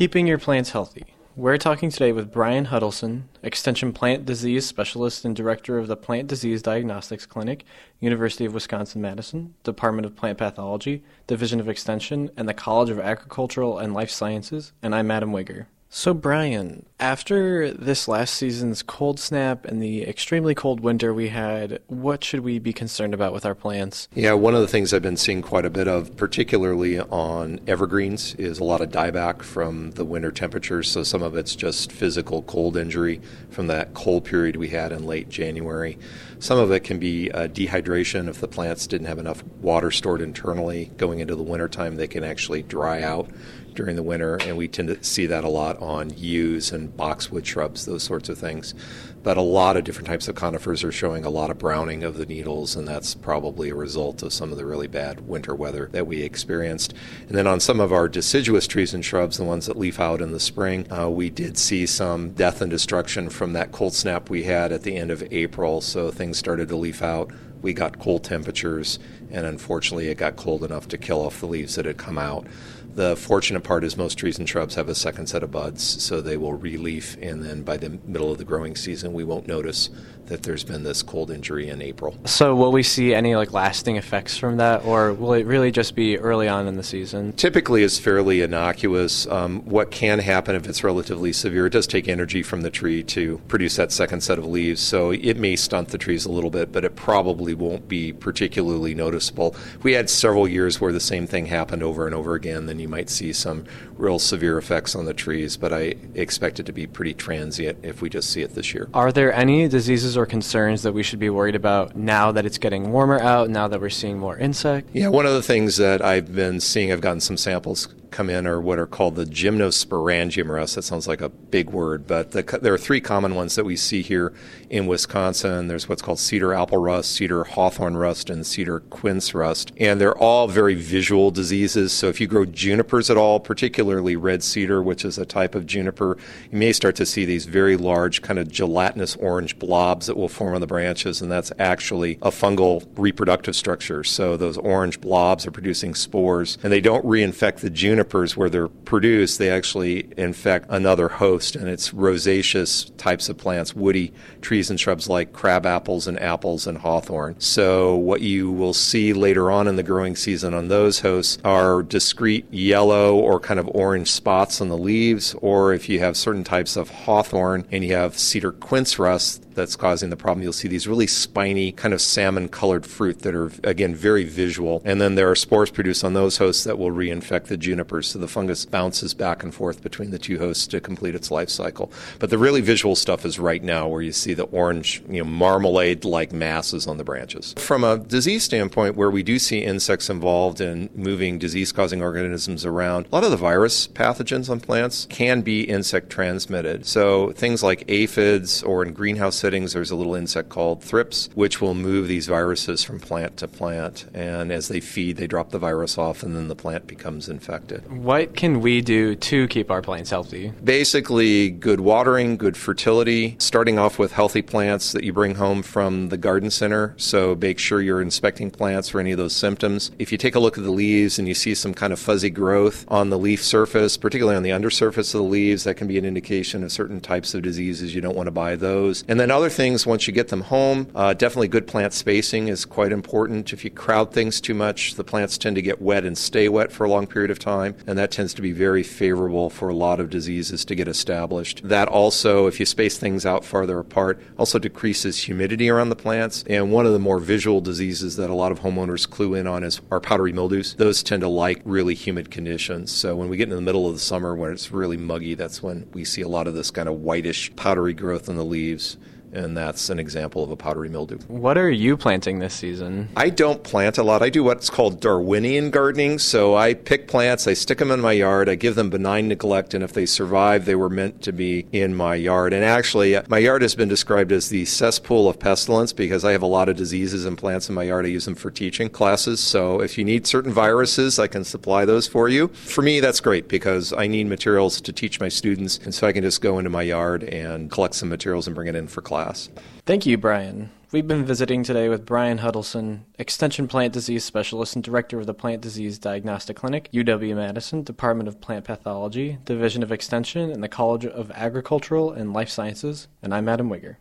Keeping your plants healthy. We're talking today with Brian Hudelson, Extension Plant Disease Specialist and Director of the Plant Disease Diagnostics Clinic, University of Wisconsin Madison, Department of Plant Pathology, Division of Extension, and the College of Agricultural and Life Sciences, and I'm Adam Wigger. So, Brian, after this last season's cold snap and the extremely cold winter we had, what should we be concerned about with our plants? Yeah, one of the things I've been seeing quite a bit of, particularly on evergreens, is a lot of dieback from the winter temperatures. So, some of it's just physical cold injury from that cold period we had in late January. Some of it can be uh, dehydration. If the plants didn't have enough water stored internally going into the wintertime, they can actually dry out during the winter, and we tend to see that a lot on yews and boxwood shrubs, those sorts of things. But a lot of different types of conifers are showing a lot of browning of the needles, and that's probably a result of some of the really bad winter weather that we experienced. And then on some of our deciduous trees and shrubs, the ones that leaf out in the spring, uh, we did see some death and destruction from that cold snap we had at the end of April. So things started to leaf out we got cold temperatures, and unfortunately, it got cold enough to kill off the leaves that had come out. The fortunate part is most trees and shrubs have a second set of buds, so they will releaf, and then by the middle of the growing season, we won't notice that there's been this cold injury in April. So, will we see any like lasting effects from that, or will it really just be early on in the season? Typically, it's fairly innocuous. Um, what can happen if it's relatively severe? It does take energy from the tree to produce that second set of leaves, so it may stunt the trees a little bit, but it probably won't be particularly noticeable. If we had several years where the same thing happened over and over again, then you might see some real severe effects on the trees, but I expect it to be pretty transient if we just see it this year. Are there any diseases or concerns that we should be worried about now that it's getting warmer out, now that we're seeing more insects? Yeah, one of the things that I've been seeing, I've gotten some samples come in are what are called the gymnosporangium rust. That sounds like a big word, but the, there are three common ones that we see here in Wisconsin. There's what's called cedar apple rust, cedar hawthorn rust, and cedar quince rust. And they're all very visual diseases. So if you grow junipers at all, particularly red cedar, which is a type of juniper, you may start to see these very large, kind of gelatinous orange blobs that will form on the branches, and that's actually a fungal reproductive structure. So those orange blobs are producing spores, and they don't reinfect the junipers where they're produced. They actually infect another host, and it's rosaceous types of plants, woody trees and shrubs like crab apples and apples and hawthorn. So what you will see later on in the growing season on those hosts are discrete yellow or kind of orange spots on the leaves, or if you have certain types of hawthorn and you have cedar quince rust, that's causing the problem. You'll see these really spiny, kind of salmon colored fruit that are, again, very visual. And then there are spores produced on those hosts that will reinfect the junipers. So the fungus bounces back and forth between the two hosts to complete its life cycle. But the really visual stuff is right now where you see the orange, you know, marmalade like masses on the branches. From a disease standpoint, where we do see insects involved in moving disease causing organisms around, a lot of the virus pathogens on plants can be insect transmitted. So things like aphids or in greenhouse settings, there's a little insect called thrips, which will move these viruses from plant to plant. And as they feed, they drop the virus off, and then the plant becomes infected. What can we do to keep our plants healthy? Basically, good watering, good fertility, starting off with healthy plants that you bring home from the garden center. So make sure you're inspecting plants for any of those symptoms. If you take a look at the leaves and you see some kind of fuzzy growth on the leaf surface, particularly on the undersurface of the leaves, that can be an indication of certain types of diseases. You don't want to buy those. And then and other things, once you get them home, uh, definitely good plant spacing is quite important. If you crowd things too much, the plants tend to get wet and stay wet for a long period of time, and that tends to be very favorable for a lot of diseases to get established. That also, if you space things out farther apart, also decreases humidity around the plants. And one of the more visual diseases that a lot of homeowners clue in on is our powdery mildews. Those tend to like really humid conditions. So when we get in the middle of the summer when it's really muggy, that's when we see a lot of this kind of whitish powdery growth in the leaves and that's an example of a powdery mildew. What are you planting this season? I don't plant a lot. I do what's called Darwinian gardening. So I pick plants, I stick them in my yard, I give them benign neglect, and if they survive, they were meant to be in my yard. And actually, my yard has been described as the cesspool of pestilence because I have a lot of diseases and plants in my yard. I use them for teaching classes. So if you need certain viruses, I can supply those for you. For me, that's great because I need materials to teach my students, and so I can just go into my yard and collect some materials and bring it in for class class. Thank you, Brian. We've been visiting today with Brian Hudelson, Extension Plant Disease Specialist and Director of the Plant Disease Diagnostic Clinic, UW Madison, Department of Plant Pathology, Division of Extension, and the College of Agricultural and Life Sciences. And I'm Adam Wigger.